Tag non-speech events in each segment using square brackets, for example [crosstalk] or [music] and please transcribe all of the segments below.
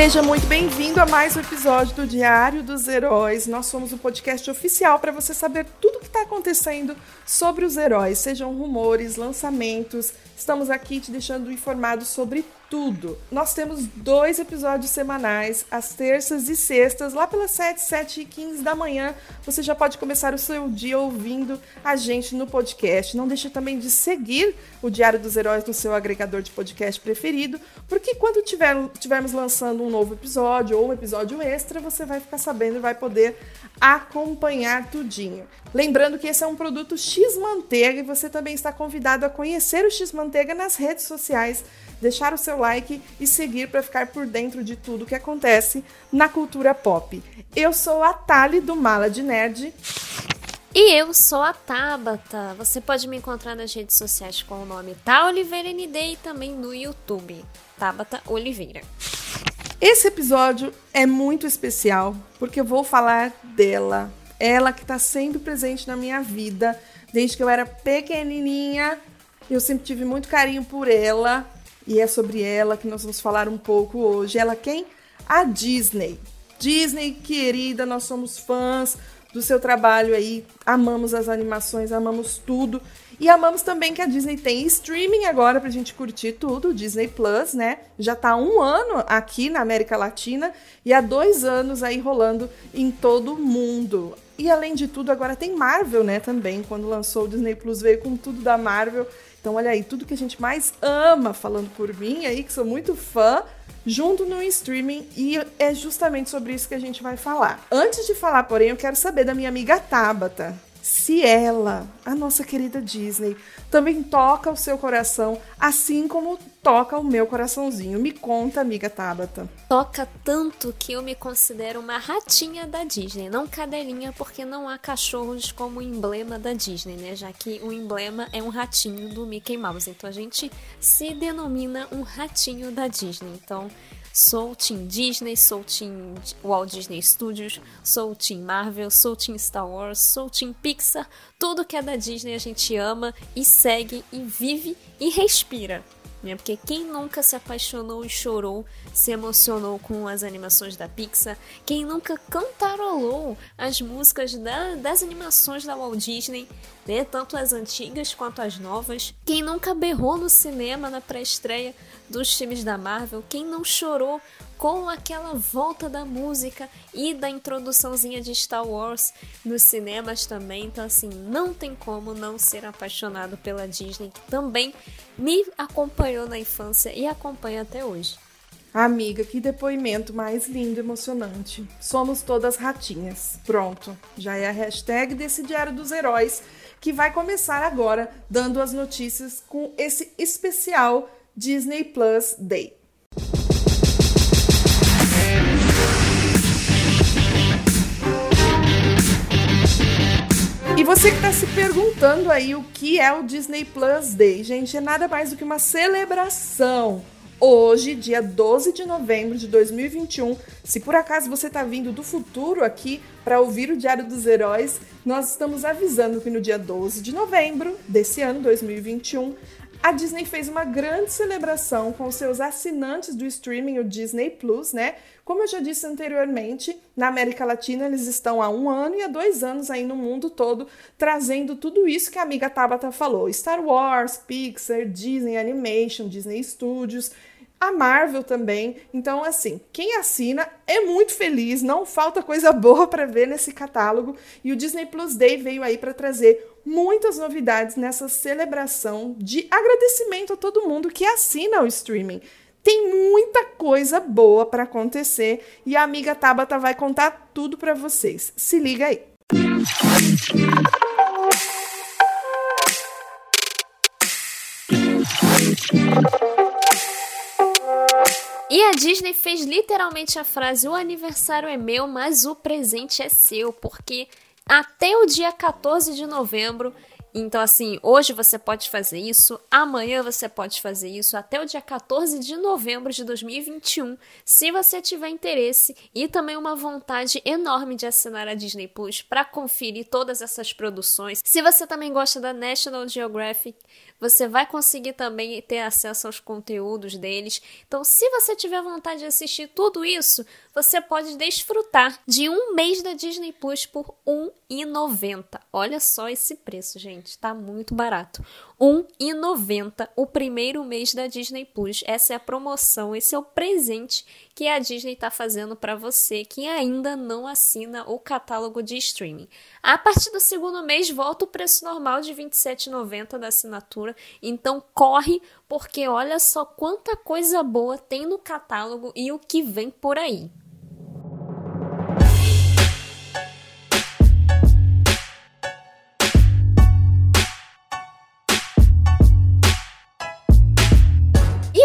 Seja muito bem-vindo a mais um episódio do Diário dos Heróis. Nós somos o podcast oficial para você saber tudo o que está acontecendo sobre os heróis, sejam rumores, lançamentos. Estamos aqui te deixando informado sobre tudo. Nós temos dois episódios semanais, às terças e sextas, lá pelas 7, 7 e 15 da manhã. Você já pode começar o seu dia ouvindo a gente no podcast. Não deixe também de seguir o Diário dos Heróis no seu agregador de podcast preferido, porque quando tiver, tivermos lançando um novo episódio ou um episódio extra, você vai ficar sabendo e vai poder acompanhar tudinho. Lembrando que esse é um produto X-Manteiga e você também está convidado a conhecer o X-Manteiga nas redes sociais deixar o seu like e seguir para ficar por dentro de tudo que acontece na cultura pop. Eu sou a Tali do Mala de Nerd. E eu sou a Tabata. Você pode me encontrar nas redes sociais com o nome Tá Oliveira ND e também no YouTube, Tabata Oliveira. Esse episódio é muito especial porque eu vou falar dela. Ela que está sempre presente na minha vida desde que eu era pequenininha. Eu sempre tive muito carinho por ela e é sobre ela que nós vamos falar um pouco hoje. Ela quem? A Disney. Disney, querida, nós somos fãs do seu trabalho aí, amamos as animações, amamos tudo. E amamos também que a Disney tem streaming agora pra gente curtir tudo, Disney Plus, né? Já tá um ano aqui na América Latina e há dois anos aí rolando em todo o mundo. E além de tudo, agora tem Marvel, né? Também, quando lançou o Disney Plus, veio com tudo da Marvel. Então, olha aí, tudo que a gente mais ama, falando por mim aí, que sou muito fã, junto no streaming e é justamente sobre isso que a gente vai falar. Antes de falar, porém, eu quero saber da minha amiga Tabata se ela, a nossa querida Disney, também toca o seu coração, assim como toca o meu coraçãozinho. Me conta, amiga Tabata. Toca tanto que eu me considero uma ratinha da Disney, não cadelinha, porque não há cachorros como emblema da Disney, né? Já que o emblema é um ratinho do Mickey Mouse. Então a gente se denomina um ratinho da Disney. Então Sou Team Disney, sou Team Walt Disney Studios, sou Team Marvel, sou Team Star Wars, sou Team Pixar. Tudo que é da Disney a gente ama e segue e vive e respira. Né? Porque quem nunca se apaixonou e chorou, se emocionou com as animações da Pixar? Quem nunca cantarolou as músicas da, das animações da Walt Disney, né? tanto as antigas quanto as novas? Quem nunca berrou no cinema na pré-estreia dos filmes da Marvel? Quem não chorou com aquela volta da música e da introduçãozinha de Star Wars nos cinemas também. Então, assim, não tem como não ser apaixonado pela Disney, que também me acompanhou na infância e acompanha até hoje. Amiga, que depoimento mais lindo e emocionante. Somos todas ratinhas. Pronto, já é a hashtag desse Diário dos Heróis que vai começar agora dando as notícias com esse especial Disney Plus Day. E você que está se perguntando aí o que é o Disney Plus Day, gente, é nada mais do que uma celebração. Hoje, dia 12 de novembro de 2021, se por acaso você está vindo do futuro aqui para ouvir o Diário dos Heróis, nós estamos avisando que no dia 12 de novembro desse ano, 2021, a Disney fez uma grande celebração com seus assinantes do streaming, o Disney Plus, né? Como eu já disse anteriormente, na América Latina eles estão há um ano e há dois anos aí no mundo todo trazendo tudo isso que a amiga Tabata falou: Star Wars, Pixar, Disney Animation, Disney Studios a Marvel também. Então, assim, quem assina é muito feliz, não falta coisa [laughs] boa para ver nesse catálogo. E o Disney Plus Day veio aí para trazer muitas novidades nessa celebração de agradecimento a todo mundo que assina o streaming. Tem muita coisa boa para acontecer e a amiga Tabata vai contar tudo para vocês. Se liga aí. E a Disney fez literalmente a frase: o aniversário é meu, mas o presente é seu, porque até o dia 14 de novembro. Então, assim, hoje você pode fazer isso, amanhã você pode fazer isso, até o dia 14 de novembro de 2021, se você tiver interesse e também uma vontade enorme de assinar a Disney Plus para conferir todas essas produções. Se você também gosta da National Geographic, Você vai conseguir também ter acesso aos conteúdos deles. Então, se você tiver vontade de assistir tudo isso, você pode desfrutar de um mês da Disney Plus por R$ 1,90. Olha só esse preço, gente, tá muito barato. R$ 1,90 o primeiro mês da Disney Plus. Essa é a promoção, esse é o presente que a Disney está fazendo para você que ainda não assina o catálogo de streaming. A partir do segundo mês volta o preço normal de R$ 27,90 da assinatura. Então corre, porque olha só quanta coisa boa tem no catálogo e o que vem por aí.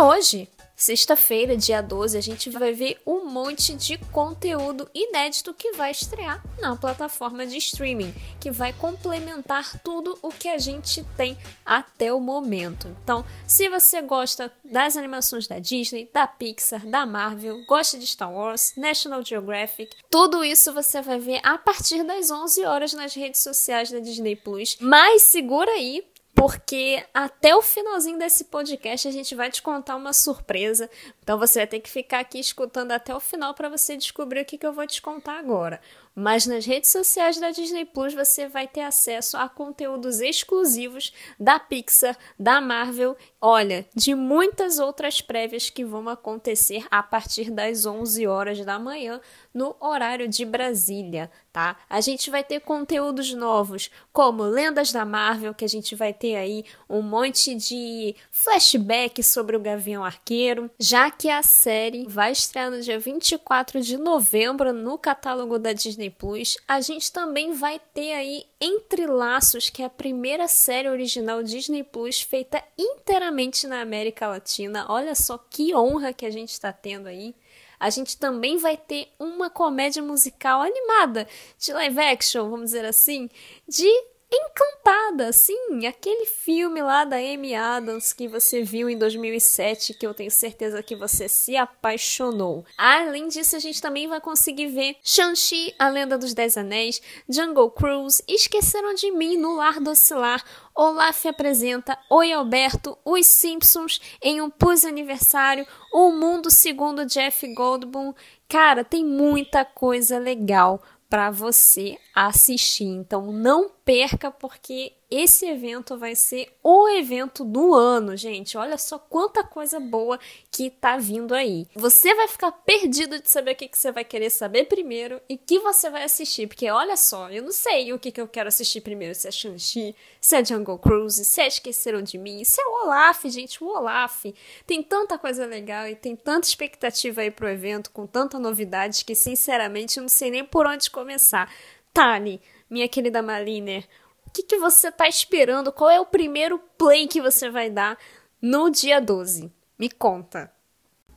hoje, sexta-feira, dia 12, a gente vai ver um monte de conteúdo inédito que vai estrear na plataforma de streaming, que vai complementar tudo o que a gente tem até o momento. Então, se você gosta das animações da Disney, da Pixar, da Marvel, gosta de Star Wars, National Geographic, tudo isso você vai ver a partir das 11 horas nas redes sociais da Disney Plus. Mas segura aí, porque até o finalzinho desse podcast a gente vai te contar uma surpresa. Então você vai ter que ficar aqui escutando até o final para você descobrir o que, que eu vou te contar agora. Mas nas redes sociais da Disney Plus você vai ter acesso a conteúdos exclusivos da Pixar, da Marvel, olha, de muitas outras prévias que vão acontecer a partir das 11 horas da manhã no horário de Brasília, tá? A gente vai ter conteúdos novos, como Lendas da Marvel, que a gente vai ter aí um monte de flashback sobre o Gavião Arqueiro, já que a série vai estrear no dia 24 de novembro no catálogo da Disney Plus, a gente também vai ter aí Entre Laços, que é a primeira série original Disney Plus feita inteiramente na América Latina. Olha só que honra que a gente está tendo aí. A gente também vai ter uma comédia musical animada de live action, vamos dizer assim, de encantada, sim, aquele filme lá da Amy Adams que você viu em 2007, que eu tenho certeza que você se apaixonou. Além disso, a gente também vai conseguir ver Shang-Chi, A Lenda dos Dez Anéis, Jungle Cruise, Esqueceram de Mim no Lar do Oscilar, Olaf apresenta Oi Alberto, Os Simpsons em um pus aniversário, O Mundo Segundo Jeff Goldblum. Cara, tem muita coisa legal para você assistir. Então não perca porque esse evento vai ser o evento do ano, gente. Olha só quanta coisa boa que tá vindo aí. Você vai ficar perdido de saber o que, que você vai querer saber primeiro e que você vai assistir, porque olha só, eu não sei o que, que eu quero assistir primeiro, se é Shang-Chi, se é Jungle Cruise, se é Esqueceram de Mim, se é o Olaf, gente, o Olaf. Tem tanta coisa legal e tem tanta expectativa aí pro evento, com tanta novidade que, sinceramente, eu não sei nem por onde começar. Tani, minha querida Maliner, o que, que você tá esperando? Qual é o primeiro play que você vai dar no dia 12? Me conta.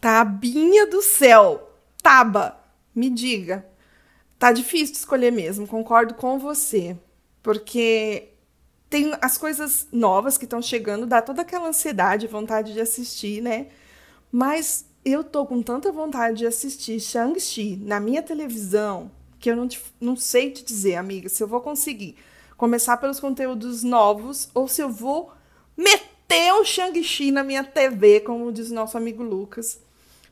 Tabinha do céu! Taba, me diga. Tá difícil escolher mesmo, concordo com você. Porque tem as coisas novas que estão chegando, dá toda aquela ansiedade, vontade de assistir, né? Mas eu tô com tanta vontade de assistir Shang-Chi na minha televisão que eu não, te, não sei te dizer, amiga, se eu vou conseguir começar pelos conteúdos novos ou se eu vou meter o Shang-Chi na minha TV, como diz o nosso amigo Lucas,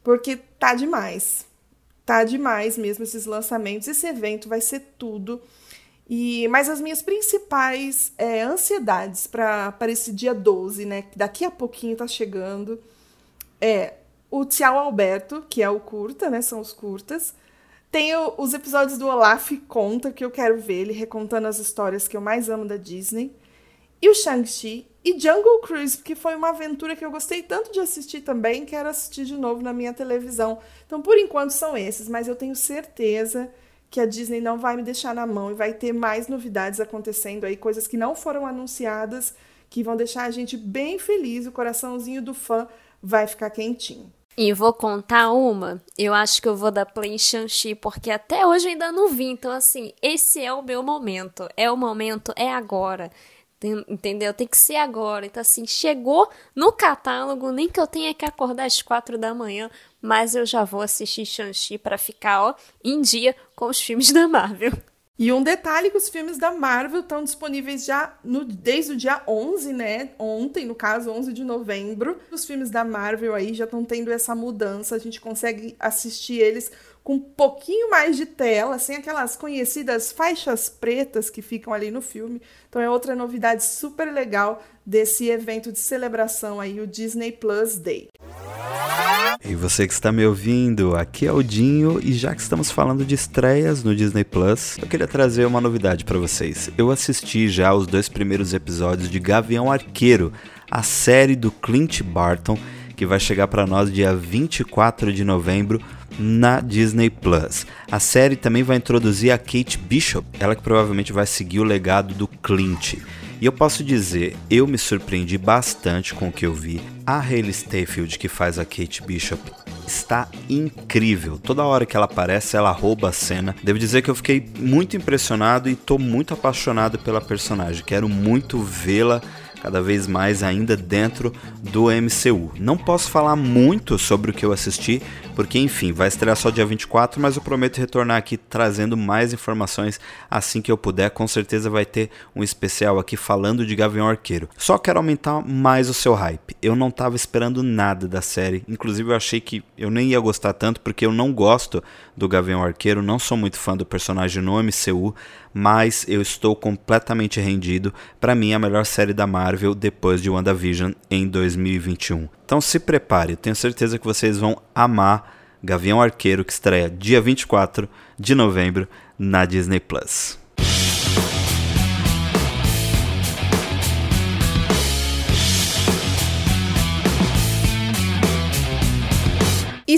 porque tá demais. Tá demais mesmo esses lançamentos. Esse evento vai ser tudo. E, mas as minhas principais é, ansiedades para esse dia 12, né? Que daqui a pouquinho tá chegando, é o Tchau Alberto, que é o curta, né? São os curtas. Tem os episódios do Olaf Conta, que eu quero ver, ele recontando as histórias que eu mais amo da Disney. E o Shang-Chi. E Jungle Cruise, que foi uma aventura que eu gostei tanto de assistir também, quero assistir de novo na minha televisão. Então, por enquanto, são esses, mas eu tenho certeza que a Disney não vai me deixar na mão e vai ter mais novidades acontecendo aí, coisas que não foram anunciadas, que vão deixar a gente bem feliz, o coraçãozinho do fã vai ficar quentinho. E vou contar uma. Eu acho que eu vou dar play em Shang-Chi, porque até hoje eu ainda não vi. Então, assim, esse é o meu momento. É o momento, é agora. Entendeu? Tem que ser agora. Então, assim, chegou no catálogo, nem que eu tenha que acordar às quatro da manhã, mas eu já vou assistir Shang-Chi pra ficar, ó, em dia com os filmes da Marvel. E um detalhe que os filmes da Marvel estão disponíveis já no, desde o dia 11, né? Ontem, no caso, 11 de novembro. Os filmes da Marvel aí já estão tendo essa mudança. A gente consegue assistir eles com um pouquinho mais de tela, sem aquelas conhecidas faixas pretas que ficam ali no filme. Então é outra novidade super legal desse evento de celebração aí, o Disney Plus Day. E você que está me ouvindo, aqui é o Dinho e já que estamos falando de estreias no Disney Plus, eu queria trazer uma novidade para vocês. Eu assisti já os dois primeiros episódios de Gavião Arqueiro, a série do Clint Barton, que vai chegar para nós dia 24 de novembro na Disney Plus. A série também vai introduzir a Kate Bishop, ela que provavelmente vai seguir o legado do Clint. E eu posso dizer, eu me surpreendi bastante com o que eu vi. A Hayley Stayfield, que faz a Kate Bishop, está incrível. Toda hora que ela aparece, ela rouba a cena. Devo dizer que eu fiquei muito impressionado e estou muito apaixonado pela personagem. Quero muito vê-la cada vez mais ainda dentro do MCU. Não posso falar muito sobre o que eu assisti, porque enfim, vai estrear só dia 24, mas eu prometo retornar aqui trazendo mais informações assim que eu puder. Com certeza vai ter um especial aqui falando de Gavião Arqueiro. Só quero aumentar mais o seu hype. Eu não estava esperando nada da série, inclusive eu achei que eu nem ia gostar tanto porque eu não gosto do Gavião Arqueiro, não sou muito fã do personagem no MCU, mas eu estou completamente rendido. Para mim, a melhor série da Marvel depois de WandaVision em 2021. Então se prepare, tenho certeza que vocês vão amar Gavião Arqueiro, que estreia dia 24 de novembro na Disney Plus.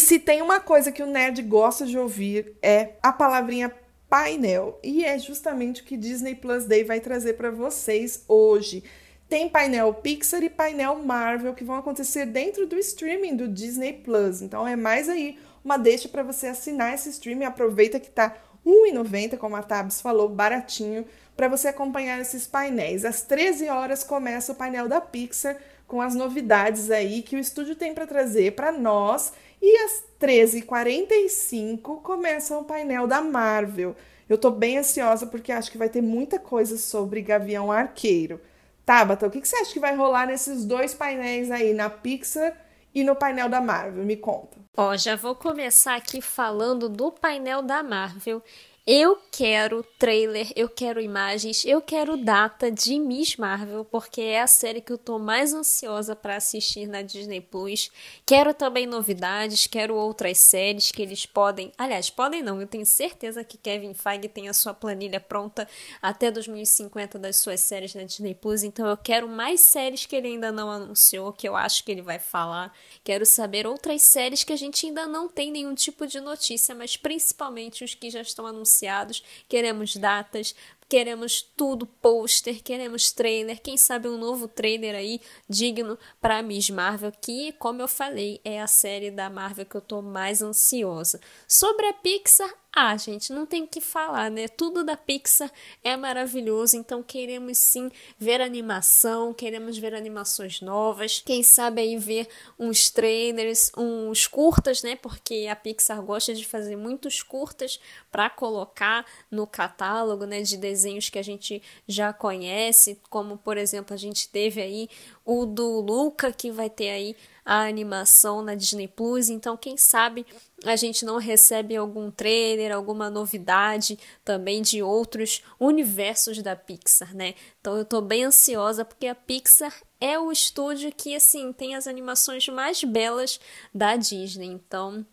Se tem uma coisa que o nerd gosta de ouvir é a palavrinha painel. E é justamente o que Disney Plus Day vai trazer para vocês hoje. Tem painel Pixar e painel Marvel que vão acontecer dentro do streaming do Disney Plus. Então é mais aí uma deixa para você assinar esse streaming. Aproveita que tá R$ 1,90, como a Tabs falou, baratinho, para você acompanhar esses painéis. Às 13 horas começa o painel da Pixar com as novidades aí que o estúdio tem para trazer para nós e às 13h45 começa o painel da Marvel. Eu tô bem ansiosa porque acho que vai ter muita coisa sobre Gavião Arqueiro. Tabata, o que, que você acha que vai rolar nesses dois painéis aí, na Pixar e no painel da Marvel? Me conta. Ó, já vou começar aqui falando do painel da Marvel eu quero trailer, eu quero imagens, eu quero data de Miss Marvel, porque é a série que eu tô mais ansiosa para assistir na Disney Plus. Quero também novidades, quero outras séries que eles podem. Aliás, podem não, eu tenho certeza que Kevin Feige tem a sua planilha pronta até 2050 das suas séries na Disney Plus, então eu quero mais séries que ele ainda não anunciou, que eu acho que ele vai falar. Quero saber outras séries que a gente ainda não tem nenhum tipo de notícia, mas principalmente os que já estão anunciados anunciados, queremos datas, queremos tudo, pôster, queremos trailer, quem sabe um novo trailer aí digno para Miss Marvel, que, como eu falei, é a série da Marvel que eu tô mais ansiosa. Sobre a Pixar, ah, gente, não tem o que falar, né? Tudo da Pixar é maravilhoso, então queremos sim ver animação, queremos ver animações novas, quem sabe aí ver uns trailers, uns curtas, né? Porque a Pixar gosta de fazer muitos curtas para colocar no catálogo, né, de desenhos que a gente já conhece, como por exemplo, a gente teve aí o do Luca que vai ter aí a animação na Disney Plus, então quem sabe a gente não recebe algum trailer, alguma novidade também de outros universos da Pixar, né? Então eu tô bem ansiosa porque a Pixar é o estúdio que assim tem as animações mais belas da Disney. Então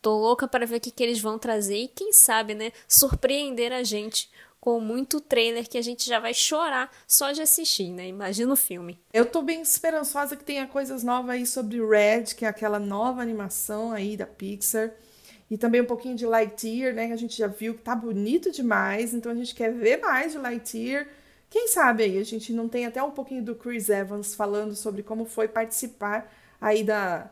tô louca para ver o que, que eles vão trazer e quem sabe, né, surpreender a gente com muito trailer que a gente já vai chorar só de assistir, né? Imagina o filme. Eu tô bem esperançosa que tenha coisas novas aí sobre Red, que é aquela nova animação aí da Pixar. E também um pouquinho de Lightyear, né? Que a gente já viu que tá bonito demais. Então a gente quer ver mais de Lightyear. Quem sabe aí a gente não tem até um pouquinho do Chris Evans falando sobre como foi participar aí da,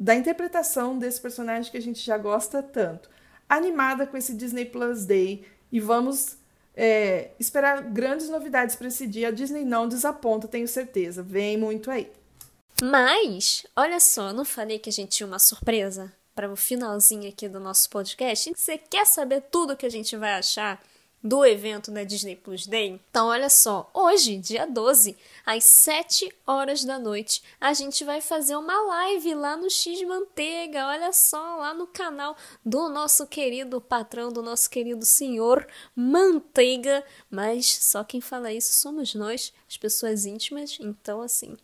da interpretação desse personagem que a gente já gosta tanto. Animada com esse Disney Plus Day. E vamos é, esperar grandes novidades para esse dia. A Disney não desaponta, tenho certeza. Vem muito aí. Mas, olha só, eu não falei que a gente tinha uma surpresa para o finalzinho aqui do nosso podcast? Você quer saber tudo que a gente vai achar do evento da Disney Plus Day? Então, olha só, hoje, dia 12, às 7 horas da noite, a gente vai fazer uma live lá no X Manteiga. Olha só, lá no canal do nosso querido patrão, do nosso querido senhor Manteiga. Mas só quem fala isso somos nós, as pessoas íntimas. Então, assim,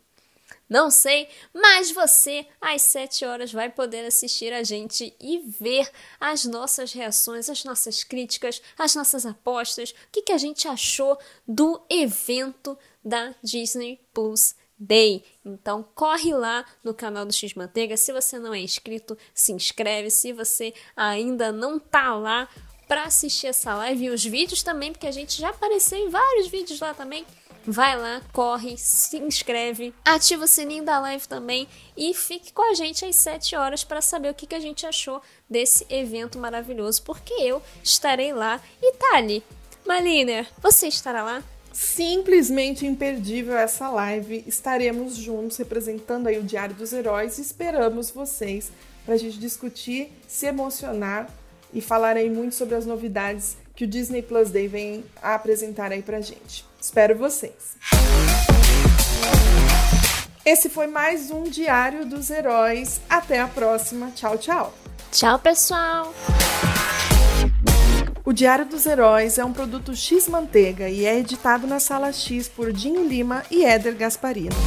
não sei, mas você às 7 horas vai poder assistir a gente e ver as nossas reações, as nossas críticas, as nossas apostas, o que, que a gente achou do evento da Disney Plus Day. Então corre lá no canal do X Manteiga. Se você não é inscrito, se inscreve. Se você ainda não tá lá para assistir essa live e os vídeos também, porque a gente já apareceu em vários vídeos lá também. Vai lá, corre, se inscreve, ativa o sininho da live também e fique com a gente às 7 horas para saber o que, que a gente achou desse evento maravilhoso, porque eu estarei lá e Tali, Maliner, você estará lá? Simplesmente imperdível essa live. Estaremos juntos representando aí o Diário dos Heróis e esperamos vocês para a gente discutir, se emocionar e falar aí muito sobre as novidades que o Disney Plus Day vem apresentar aí pra gente. Espero vocês. Esse foi mais um Diário dos Heróis. Até a próxima. Tchau, tchau. Tchau, pessoal. O Diário dos Heróis é um produto X Manteiga e é editado na Sala X por Dinho Lima e Éder Gasparino.